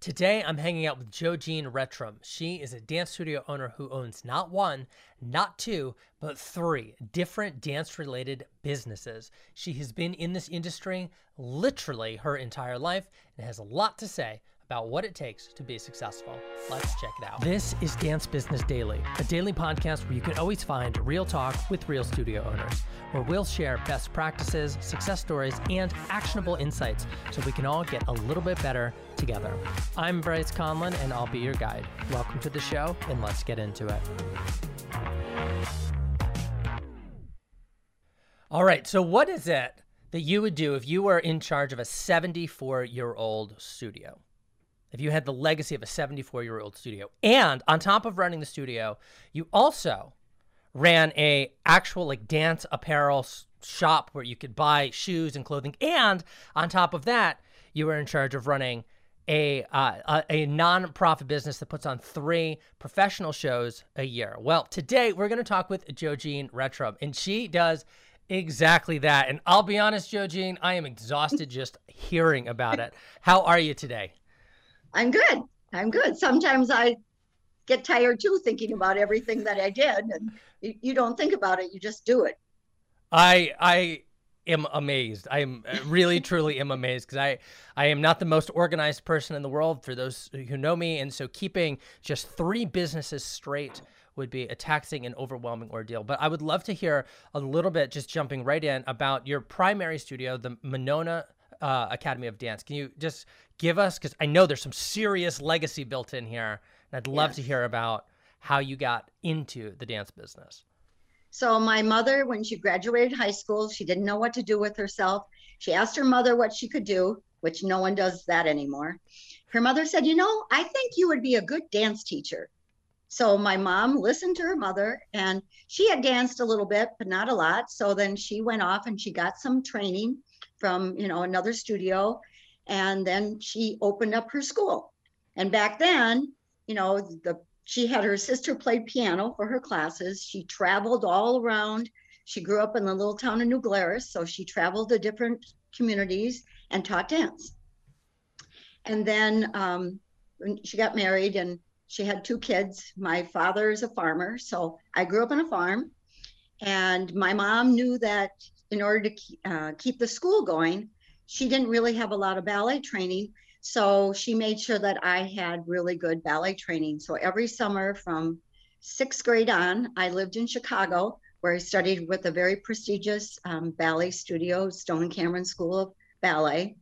Today, I'm hanging out with JoJean Retrum. She is a dance studio owner who owns not one, not two, but three different dance related businesses. She has been in this industry literally her entire life and has a lot to say about what it takes to be successful. Let's check it out. This is Dance Business Daily, a daily podcast where you can always find real talk with real studio owners, where we'll share best practices, success stories, and actionable insights so we can all get a little bit better together. I'm Bryce Conlon, and I'll be your guide. Welcome to the show, and let's get into it. All right, so what is it that you would do if you were in charge of a 74 year old studio? If you had the legacy of a 74 year old studio and on top of running the studio you also ran a actual like dance apparel shop where you could buy shoes and clothing and on top of that you were in charge of running a uh, a, a non-profit business that puts on three professional shows a year. Well, today we're going to talk with JoJean Retrum, and she does exactly that. And I'll be honest, JoJean, I am exhausted just hearing about it. How are you today? I'm good. I'm good. Sometimes I get tired too thinking about everything that I did and you, you don't think about it, you just do it. I I am amazed. I am uh, really truly am amazed because I I am not the most organized person in the world for those who know me and so keeping just three businesses straight would be a taxing and overwhelming ordeal. But I would love to hear a little bit just jumping right in about your primary studio, the Monona uh, Academy of Dance. Can you just give us, because I know there's some serious legacy built in here, and I'd love yes. to hear about how you got into the dance business. So, my mother, when she graduated high school, she didn't know what to do with herself. She asked her mother what she could do, which no one does that anymore. Her mother said, You know, I think you would be a good dance teacher. So my mom listened to her mother and she had danced a little bit, but not a lot. So then she went off and she got some training from, you know, another studio and then she opened up her school. And back then, you know, the she had her sister play piano for her classes. She traveled all around. She grew up in the little town of New Glarus, so she traveled to different communities and taught dance. And then um, she got married and she had two kids. My father is a farmer, so I grew up on a farm. And my mom knew that in order to uh, keep the school going, she didn't really have a lot of ballet training. So she made sure that I had really good ballet training. So every summer from sixth grade on, I lived in Chicago, where I studied with a very prestigious um, ballet studio, Stone and Camryn School of Ballet.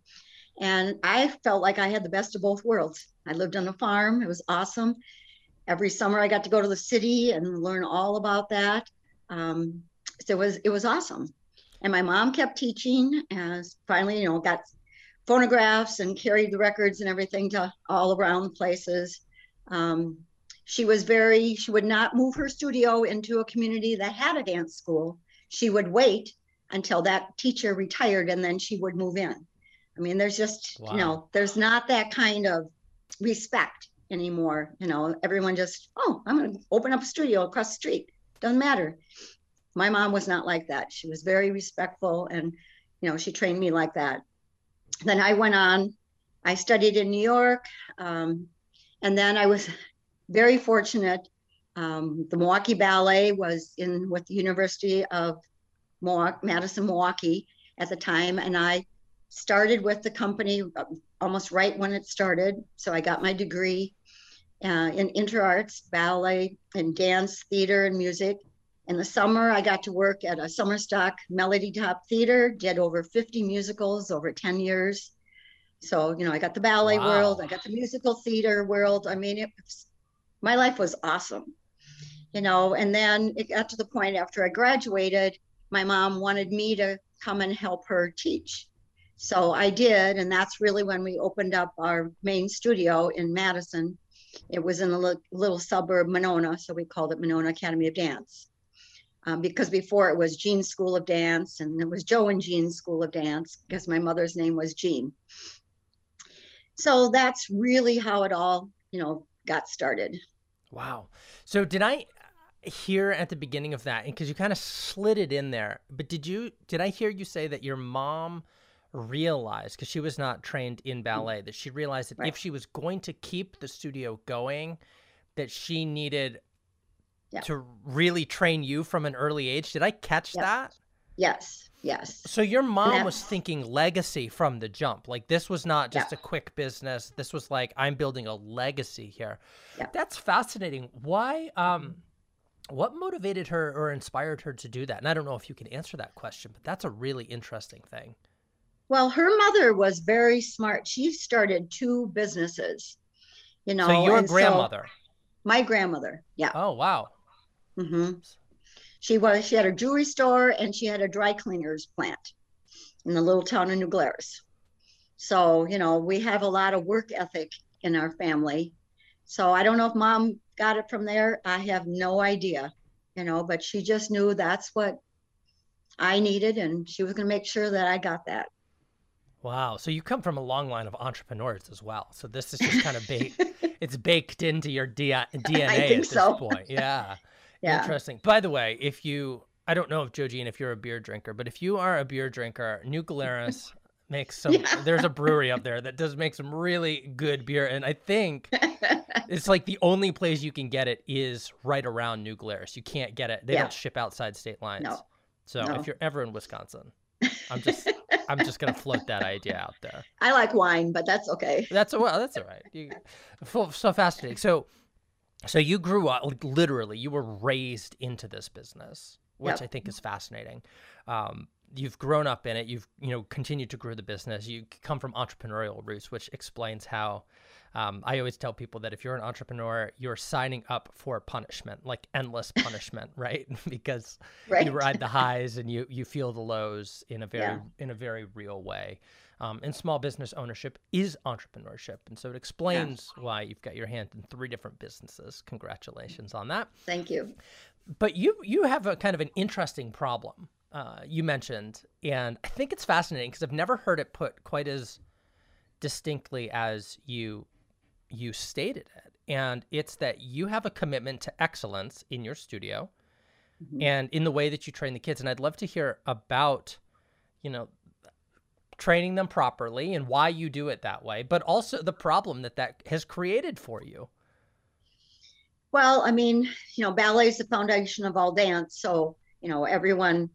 And I felt like I had the best of both worlds. I lived on a farm, it was awesome. Every summer, I got to go to the city and learn all about that. Um, so it was it was awesome. And my mom kept teaching as finally, you know, got phonographs and carried the records and everything to all around places. Um, she was very, she would not move her studio into a community that had a dance school. She would wait until that teacher retired and then she would move in. I mean, there's just, wow. you know, there's not that kind of respect anymore. You know, everyone just, oh, I'm going to open up a studio across the street. Doesn't matter my mom was not like that. She was very respectful and, you know, she trained me like that. Then I went on, I studied in New York. Um, and then I was very fortunate. Um, the Milwaukee Ballet was in with the University of Milwaukee, Madison, Milwaukee at the time. And I started with the company uh, almost right when it started. So I got my degree uh, in interarts, ballet, and dance, theater, and music. In the summer, I got to work at a summer stock Melody Top Theater, did over 50 musicals over 10 years. So, you know, I got the ballet wow. world, I got the musical theater world. I mean, it was, my life was awesome, you know. And then it got to the point after I graduated, my mom wanted me to come and help her teach. So I did. And that's really when we opened up our main studio in Madison. It was in a little, little suburb, Monona. So we called it Monona Academy of Dance um, because before it was Jean's School of Dance and it was Joe and Jean's School of Dance because my mother's name was Jean. So that's really how it all, you know, got started. Wow. So did I hear at the beginning of that because you kind of slid it in there, but did you did I hear you say that your mom realized because she was not trained in ballet that she realized that Right. if she was going to keep the studio going that she needed Yeah. to really train you from an early age did i catch that Yes, yes. so your mom was thinking legacy from the jump like this was not just Yeah. a quick business this was like i'm building a legacy here Yeah. that's fascinating why um what motivated her or inspired her to do that and i don't know if you can answer that question but that's a really interesting thing Well, her mother was very smart. She started two businesses, you know. so your and so- grandmother my grandmother, yeah. oh wow hmm She was. She had a jewelry store and she had a dry cleaners plant in the little town of New Glarus. So you know, we have a lot of work ethic in our family. So I don't know if mom got it from there. I have no idea, you know. But she just knew that's what I needed, and she was going to make sure that I got that. Wow. So you come from a long line of entrepreneurs as well. So this is just kind of baked. it's baked into your D- DNA at think this so. point. Yeah. Yeah. Interesting. By the way, if you, I don't know if JoJean, if you're a beer drinker, but if you are a beer drinker, New Glarus makes some. Yeah. There's a brewery up there that does make some really good beer, and I think it's like the only place you can get it is right around New Glarus. You can't get it. They Yeah. don't ship outside state lines. No. So No. if you're ever in Wisconsin, I'm just I'm just gonna float that idea out there. I like wine, but that's okay. That's well, that's all right. You, so fascinating. So, so you grew up like, literally. You were raised into this business, which Yep. I think is fascinating. Um, you've grown up in it. You've you know continued to grow the business. You come from entrepreneurial roots, which explains how. Um, I always tell people that if you're an entrepreneur, you're signing up for punishment, like endless punishment, right? because Right. you ride the highs and you you feel the lows in a very Yeah. in a very real way. Um, and small business ownership is entrepreneurship, and so it explains why you've got your hand in three different businesses. Congratulations on that. Thank you. But you you have a kind of an interesting problem. Uh, you mentioned, and I think it's fascinating because I've never heard it put quite as distinctly as you you stated it. And it's that you have a commitment to excellence in your studio Mhm. and in the way that you train the kids. And I'd love to hear about, you know, training them properly and why you do it that way, but also the problem that that has created for you. Well, I mean, you know, ballet is the foundation of all dance. So, you know, everyone,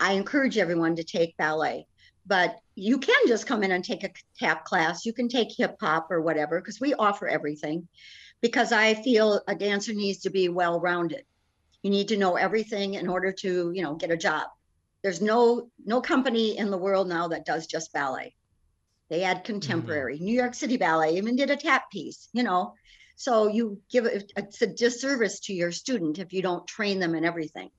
I encourage everyone to take ballet, but you can just come in and take a tap class. You can take hip hop or whatever, because we offer everything. Because I feel a dancer needs to be well rounded. You need to know everything in order to, you know, get a job. There's no no company in the world now that does just ballet. They add mm-hmm. contemporary. New York City Ballet even did a tap piece, you know. So you give it it's a disservice to your student if you don't train them in everything.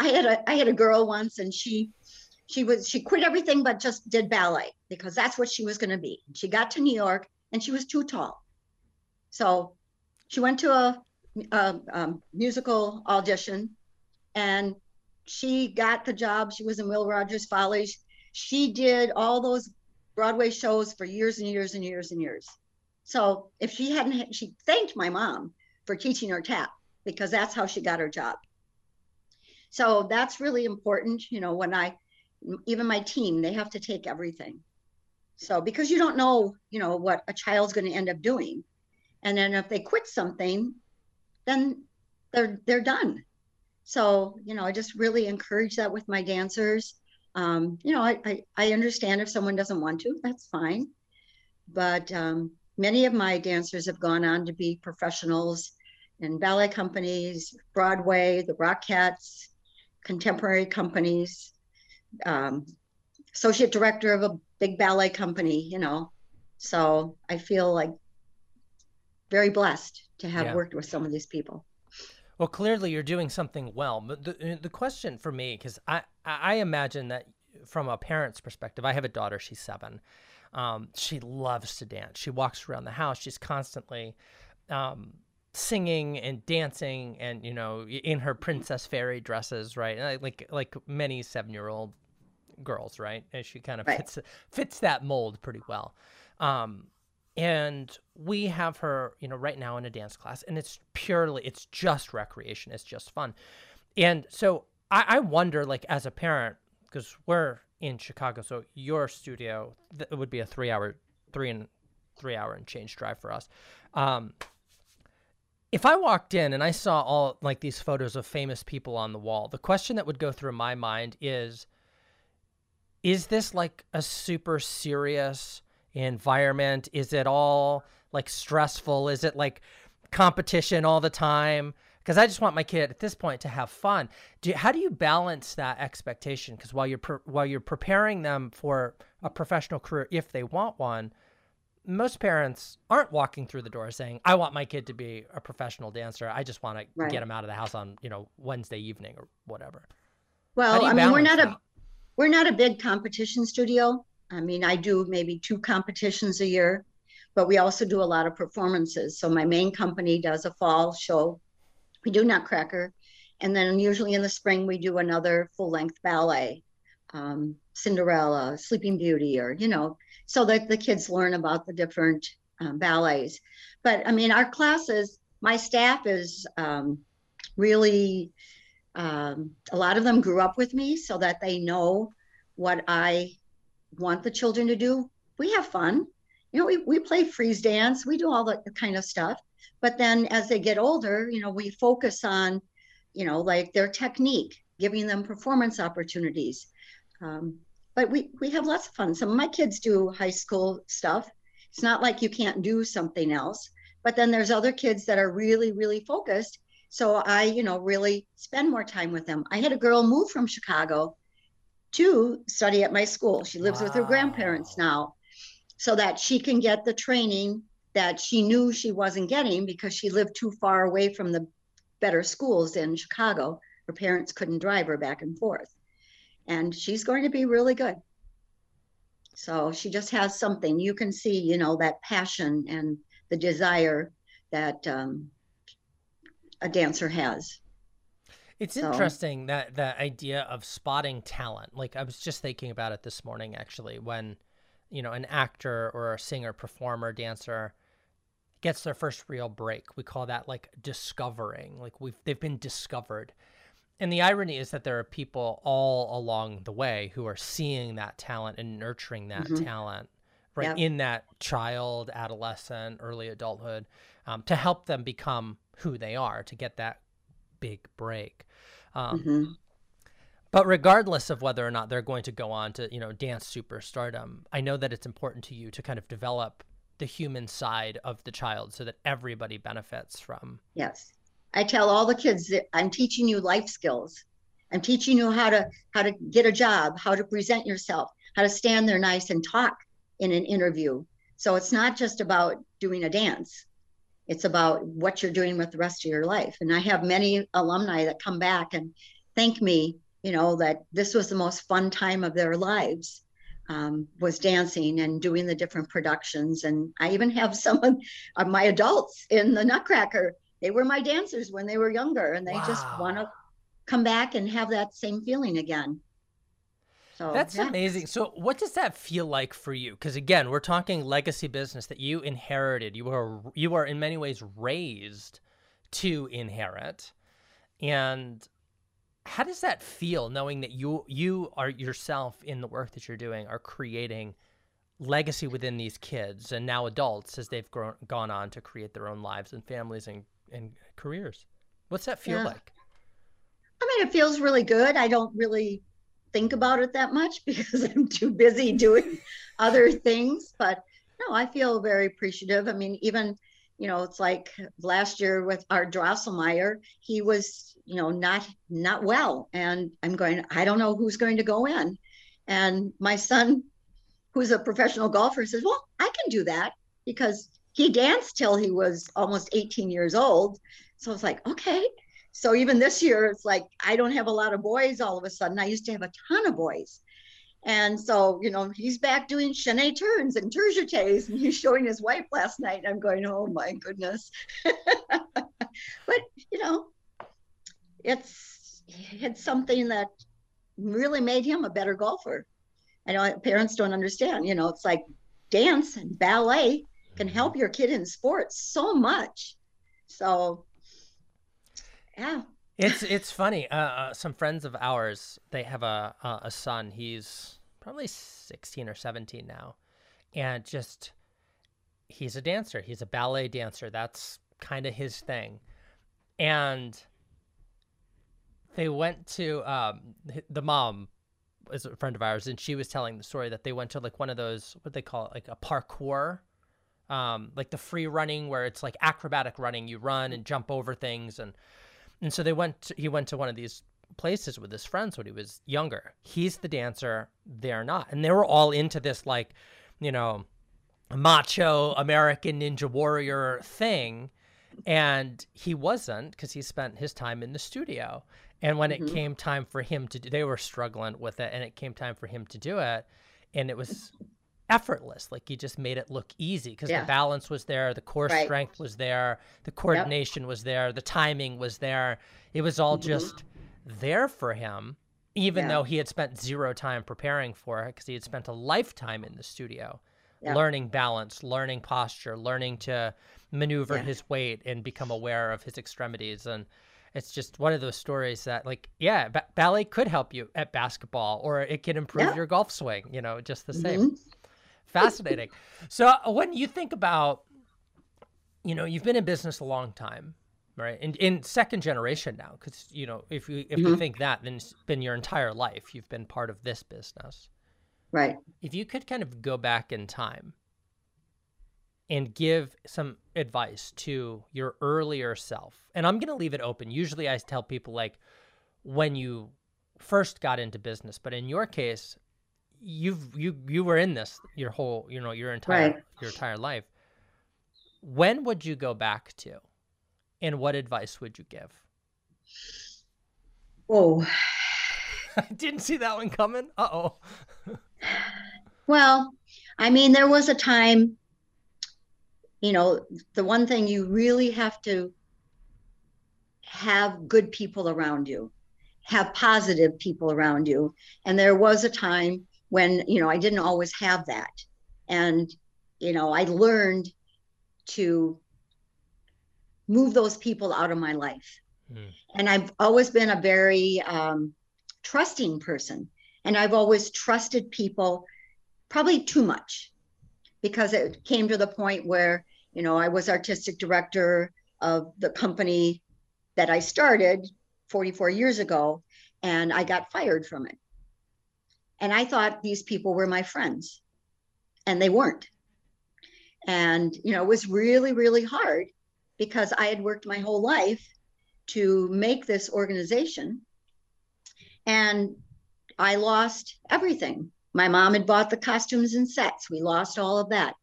I had a I had a girl once and she she was she quit everything but just did ballet because that's what she was going to be. She got to New York and she was too tall. So she went to a, a, um musical audition and she got the job. She was in Will Rogers Follies. She did all those Broadway shows for years and years and years and years. So if she hadn't, she thanked my mom for teaching her tap because that's how she got her job. So that's really important. You know, when I, even my team, they have to take everything. So because you don't know, you know, what a child's going to end up doing, and then if they quit something, then they're they're done. So you know, I just really encourage that with my dancers. Um, you know, I, I I understand if someone doesn't want to, that's fine. But um, many of my dancers have gone on to be professionals in ballet companies, Broadway, the Rockettes, contemporary companies, um, associate director of a big ballet company, you know. So I feel like very blessed to have Yeah. worked with some of these people. Well, clearly you're doing something well. But the uh, the question for me, because I I imagine that from a parent's perspective, I have a daughter. She's seven. Um, she loves to dance. She walks around the house. She's constantly um, singing and dancing, and you know, in her princess fairy dresses, right? And Like like many seven year old girls, right? And she kind of Right. fits fits that mold pretty well. Um, and we have her, you know, right now in a dance class, and it's purely, it's just recreation, it's just fun. And so I, I wonder, like, as a parent, because we're in Chicago. So your studio th- would be a three hour, three and three hour and change drive for us. Um, if I walked in and I saw all like these photos of famous people on the wall, the question that would go through my mind is is this like a super serious environment? Is it all like stressful? Is it like competition all the time? Because I just want my kid at this point to have fun. Do how do you balance that expectation? Because while you're pre- while you're preparing them for a professional career, if they want one, most parents aren't walking through the door saying, "I want my kid to be a professional dancer. I just want to right. get him out of the house on you know Wednesday evening or whatever." Well, I mean, we're not that? a we're not a big competition studio. I mean, I do maybe two competitions a year, but we also do a lot of performances. So my main company does a fall show. We do Nutcracker, and then usually in the spring we do another full length ballet, um, Cinderella, Sleeping Beauty, or you know so that the kids learn about the different um, ballets. But I mean, our classes, my staff is um, really, um, a lot of them grew up with me so that they know what I want the children to do. We have fun. You know, we, we play freeze dance, we do all that kind of stuff. But then as they get older, you know, we focus on, you know, like their technique, giving them performance opportunities. Um, but we we have lots of fun. Some of my kids do high school stuff. It's not like you can't do something else. But then there's other kids that are really really focused. So I, you know, really spend more time with them. I had a girl move from Chicago to study at my school. She lives wow. with her grandparents now so that she can get the training that she knew she wasn't getting because she lived too far away from the better schools in Chicago. Her parents couldn't drive her back and forth and she's going to be really good. So she just has something you can see, you know, that passion and the desire that um, a dancer has. It's so. interesting that that idea of spotting talent. Like I was just thinking about it this morning, actually, when you know an actor or a singer, performer, dancer gets their first real break. We call that like discovering. Like we've they've been discovered and the irony is that there are people all along the way who are seeing that talent and nurturing that mm-hmm. talent right in that child adolescent early adulthood um, to help them become who they are to get that big break um, mm-hmm. but regardless of whether or not they're going to go on to you know dance superstardom i know that it's important to you to kind of develop the human side of the child so that everybody benefits from yes I tell all the kids that I'm teaching you life skills. I'm teaching you how to how to get a job, how to present yourself, how to stand there nice and talk in an interview. So it's not just about doing a dance. It's about what you're doing with the rest of your life. And I have many alumni that come back and thank me, you know, that this was the most fun time of their lives. Um, was dancing and doing the different productions. And I even have some of my adults in the Nutcracker they were my dancers when they were younger and they wow. just want to come back and have that same feeling again. So That's yeah. amazing. So what does that feel like for you? Cuz again, we're talking legacy business that you inherited. You were you are in many ways raised to inherit. And how does that feel knowing that you you are yourself in the work that you're doing are creating legacy within these kids and now adults as they've grown, gone on to create their own lives and families and and careers. What's that feel yeah. like? I mean, it feels really good. I don't really think about it that much because I'm too busy doing other things. But no, I feel very appreciative. I mean, even you know, it's like last year with our Drosselmeyer, he was, you know, not not well, and I'm going. I don't know who's going to go in, and my son, who's a professional golfer, says, "Well, I can do that because he danced till he was almost 18 years old. So I was like, okay. So even this year, it's like I don't have a lot of boys all of a sudden. I used to have a ton of boys. And so, you know, he's back doing chaîné turns and tours and he's showing his wife last night. And I'm going, oh my goodness. but, you know, it's it's something that really made him a better golfer. I know parents don't understand, you know, it's like dance and ballet can help your kid in sports so much. So, yeah. It's it's funny. Uh, uh, some friends of ours, they have a a son. He's probably 16 or 17 now. And just, he's a dancer. He's a ballet dancer. That's kind of his thing. And they went to, um, the mom is a friend of ours, and she was telling the story that they went to like one of those, what they call it, like a parkour um, like the free running where it's like acrobatic running. You run and jump over things, and and so they went. To, he went to one of these places with his friends when he was younger. He's the dancer, they're not, and they were all into this like, you know, macho American Ninja Warrior thing, and he wasn't because he spent his time in the studio. And when mm-hmm. it came time for him to do, they were struggling with it, and it came time for him to do it, and it was effortless. Like you just made it look easy because yeah. the balance was there, the core right. strength was there, the coordination yep. was there, the timing was there. It was all mm-hmm. just there for him, even yeah. though he had spent zero time preparing for it because he had spent a lifetime in the studio. Yeah. Learning balance, learning posture, learning to maneuver his weight and become aware of his extremities. And it's just one of those stories that, like, yeah, ba- ballet could help you at basketball or it can improve your golf swing, you know, just the same. Mm-hmm. Fascinating. so uh, when you think about, you know, you've been in business a long time, right? In in second generation now, because you know, if you if mm-hmm. you think that, then it's been your entire life. You've been part of this business, right? If you could kind of go back in time and give some advice to your earlier self, and I'm going to leave it open. Usually, I tell people like when you first got into business, but in your case, you've you you were in this your whole you know your entire right. your entire life. When would you go back to? And what advice would you give? Oh i didn't see that one coming. Uh-oh. Well i mean there was a time you know the one thing you really have to have good people around you have positive people around you. And there was a time when you know i didn't always have that. And you know i learned to move those people out of my life. Mm. and i've always been a very um, trusting person. And i've always trusted people probably too much because it came to the point where you know i was artistic director of the company that i started 44 years ago and i got fired from it and I thought these people were my friends, and they weren't. And, you know, it was really, really hard because I had worked my whole life to make this organization. And I lost everything. My mom had bought the costumes and sets. We lost all of that.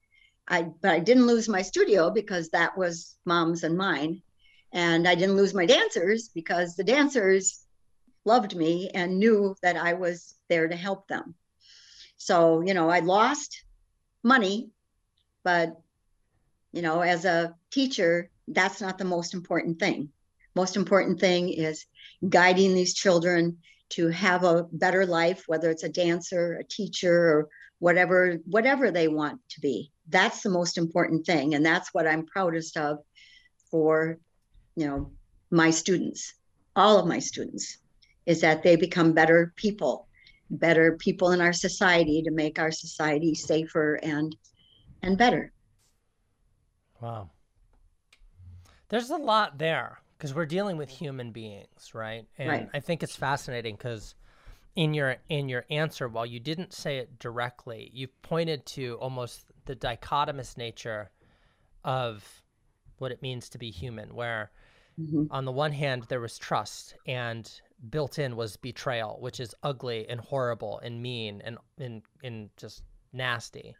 I but I didn't lose my studio because that was mom's and mine. And I didn't lose my dancers because the dancers loved me and knew that I was there to help them. So, you know, I lost money, but, you know, as a teacher, that's not the most important thing. Most important thing is guiding these children to have a better life, whether it's a dancer, a teacher, or whatever, whatever they want to be. That's the most important thing. And that's what I'm proudest of for, you know, my students, all of my students is that they become better people, better people in our society to make our society safer and and better. Wow. There's a lot there because we're dealing with human beings, right? And right. I think it's fascinating because in your in your answer, while you didn't say it directly, you pointed to almost the dichotomous nature of what it means to be human, where mm-hmm. on the one hand there was trust and built in was betrayal, which is ugly and horrible and mean and and, and just nasty.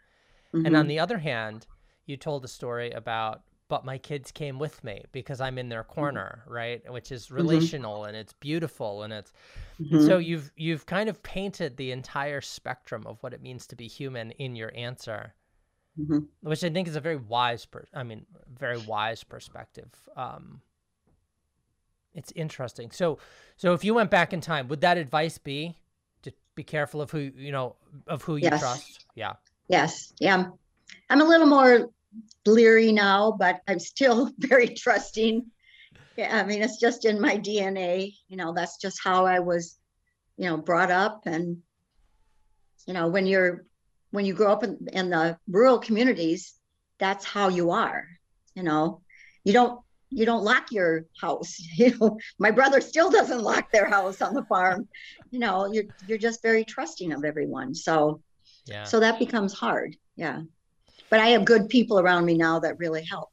Mm-hmm. And on mm-hmm. the other hand, you told a story about but my kids came with me because I'm in their mm-hmm. corner, right? Which is mm-hmm. relational mm-hmm. and it's beautiful and it's mm-hmm. so you've you've kind of painted the entire spectrum of what it means to be human in your answer. Which I think is a very wise per I mean very wise perspective. Um, it's interesting. So, so if you went back in time, would that advice be to be careful of who you know of who you yes. trust? Yeah. Yes. Yeah. I'm a little more leery now, but I'm still very trusting. Yeah, I mean, it's just in my DNA. You know, that's just how I was, you know, brought up, and you know, when you're when you grow up in, in the rural communities, that's how you are. You know, you don't you don't lock your house. You know, my brother still doesn't lock their house on the farm. You know, you're you're just very trusting of everyone. So yeah. So that becomes hard. Yeah. But I have good people around me now that really help.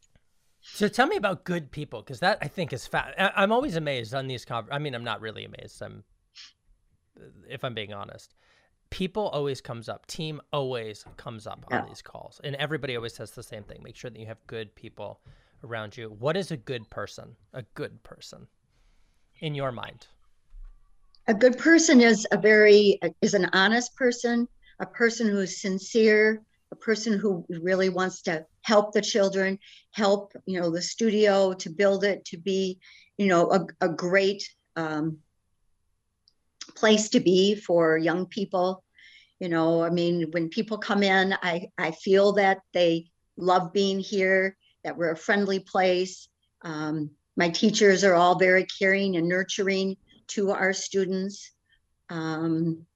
So tell me about good people, because that I think is fat. I'm always amazed on these. Con- I mean, I'm not really amazed. I'm, if I'm being honest, people always comes up. Team always comes up on these calls, and everybody always says the same thing. Make sure that you have good people around you. What is a good person? A good person, in your mind. A good person is a very is an honest person, a person who is sincere, a person who really wants to help the children, help you know the studio to build it to be, you know, a, a great um, place to be for young people. You know, I mean, when people come in, I I feel that they love being here, that we're a friendly place. Um, my teachers are all very caring and nurturing to our students. Um,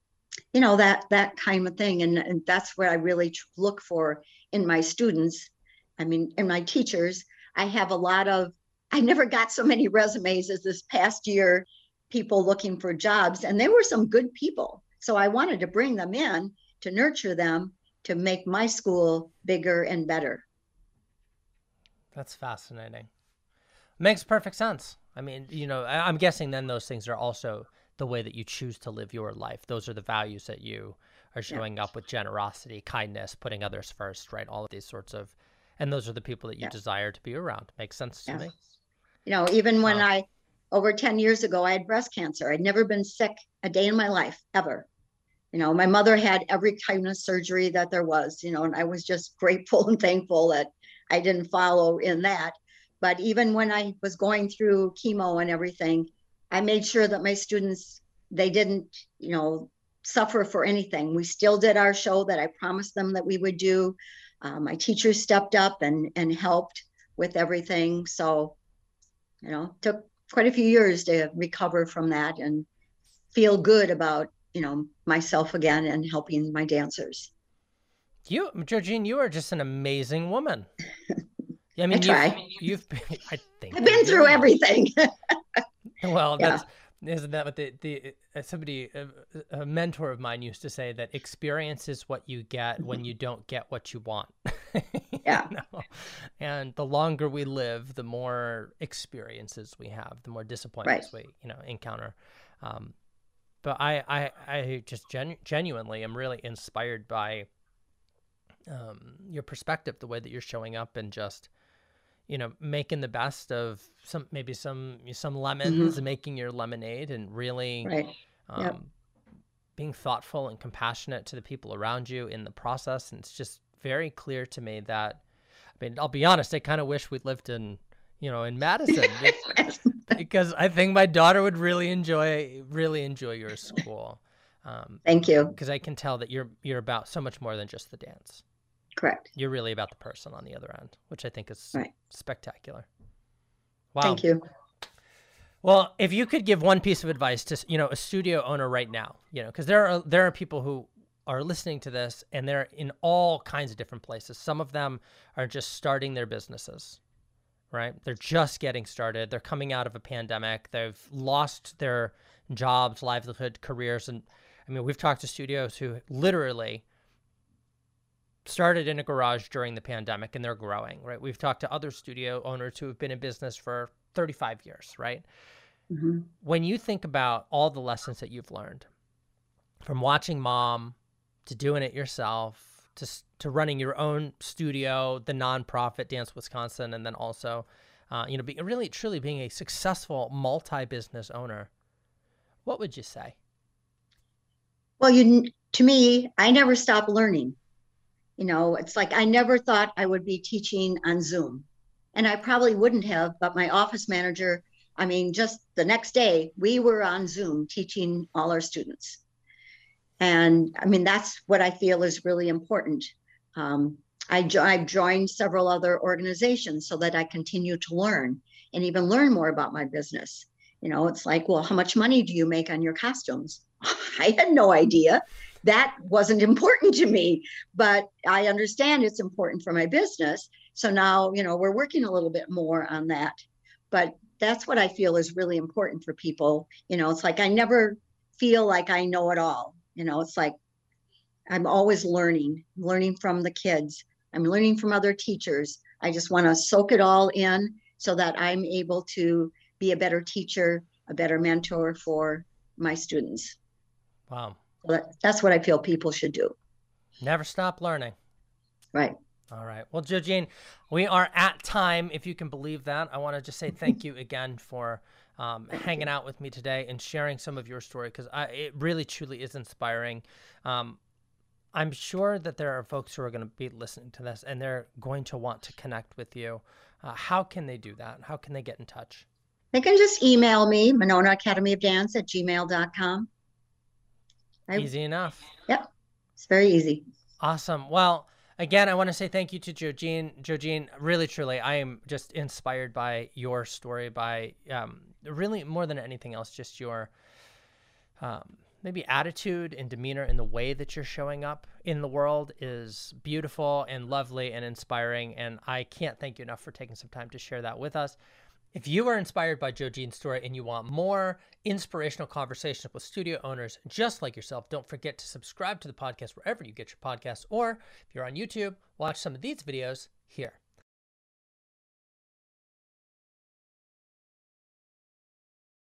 you know that that kind of thing and, and that's what i really look for in my students i mean in my teachers i have a lot of i never got so many resumes as this past year people looking for jobs and they were some good people so i wanted to bring them in to nurture them to make my school bigger and better that's fascinating makes perfect sense i mean you know i'm guessing then those things are also the way that you choose to live your life. Those are the values that you are showing yeah. up with generosity, kindness, putting others first, right? All of these sorts of, and those are the people that you yeah. desire to be around. Makes sense to yeah. me. You know, even when um, I, over 10 years ago, I had breast cancer. I'd never been sick a day in my life, ever. You know, my mother had every kind of surgery that there was, you know, and I was just grateful and thankful that I didn't follow in that. But even when I was going through chemo and everything, I made sure that my students they didn't, you know, suffer for anything. We still did our show that I promised them that we would do. Uh, my teachers stepped up and and helped with everything. So, you know, took quite a few years to recover from that and feel good about you know myself again and helping my dancers. You, JoJean, you are just an amazing woman. I mean, I try. You've, you've been, I think I've been through everything. well, yeah. that's isn't that what the the uh, somebody a, a, mentor of mine used to say that experience is what you get when you don't get what you want. yeah. you know? And the longer we live, the more experiences we have, the more disappointments right. we you know encounter. Um, but I I I just genu- genuinely am really inspired by um, your perspective, the way that you're showing up, and just you know, making the best of some maybe some some lemons mm-hmm. making your lemonade and really right. um, yep. being thoughtful and compassionate to the people around you in the process. And it's just very clear to me that I mean, I'll be honest, I kind of wish we lived in you know in Madison because I think my daughter would really enjoy really enjoy your school. Um, Thank you. Because I can tell that you're you're about so much more than just the dance. Correct. You're really about the person on the other end, which I think is right. spectacular. Wow. Thank you. Well, if you could give one piece of advice to you know a studio owner right now, you know, because there are there are people who are listening to this and they're in all kinds of different places. Some of them are just starting their businesses, right? They're just getting started. They're coming out of a pandemic. They've lost their jobs, livelihood, careers, and I mean, we've talked to studios who literally started in a garage during the pandemic and they're growing, right? We've talked to other studio owners who have been in business for 35 years, right? Mm-hmm. When you think about all the lessons that you've learned from watching mom to doing it yourself to, to running your own studio, the nonprofit Dance Wisconsin, and then also, uh, you know, be, really truly being a successful multi business owner, what would you say? Well, you to me, I never stop learning you know it's like i never thought i would be teaching on zoom and i probably wouldn't have but my office manager i mean just the next day we were on zoom teaching all our students and i mean that's what i feel is really important um, I jo- I've joined several other organizations so that I continue to learn and even learn more about my business. You know, it's like, well, how much money do you make on your costumes? I had no idea that wasn't important to me, but I understand it's important for my business. So now, you know, we're working a little bit more on that. But that's what I feel is really important for people. You know, it's like I never feel like I know it all. You know, it's like I'm always learning, learning from the kids. I'm learning from other teachers. I just want to soak it all in so that I'm able to be a better teacher, a better mentor for my students. Wow. That's what I feel people should do. Never stop learning. Right. All right. Well, JoJean, we are at time, if you can believe that. I want to just say thank you again for um, hanging out with me today and sharing some of your story because it really, truly is inspiring. Um, I'm sure that there are folks who are going to be listening to this and they're going to want to connect with you. Uh, how can they do that? How can they get in touch? They can just email me, Monona Academy of Dance at gmail.com. I, easy enough. Yep. It's very easy. Awesome. Well, again, I want to say thank you to JoJean. JoJean, really, truly, I am just inspired by your story, by um, really more than anything else, just your um, maybe attitude and demeanor and the way that you're showing up in the world is beautiful and lovely and inspiring. And I can't thank you enough for taking some time to share that with us. If you are inspired by JoJean's story and you want more inspirational conversations with studio owners just like yourself, don't forget to subscribe to the podcast wherever you get your podcasts. Or if you're on YouTube, watch some of these videos here.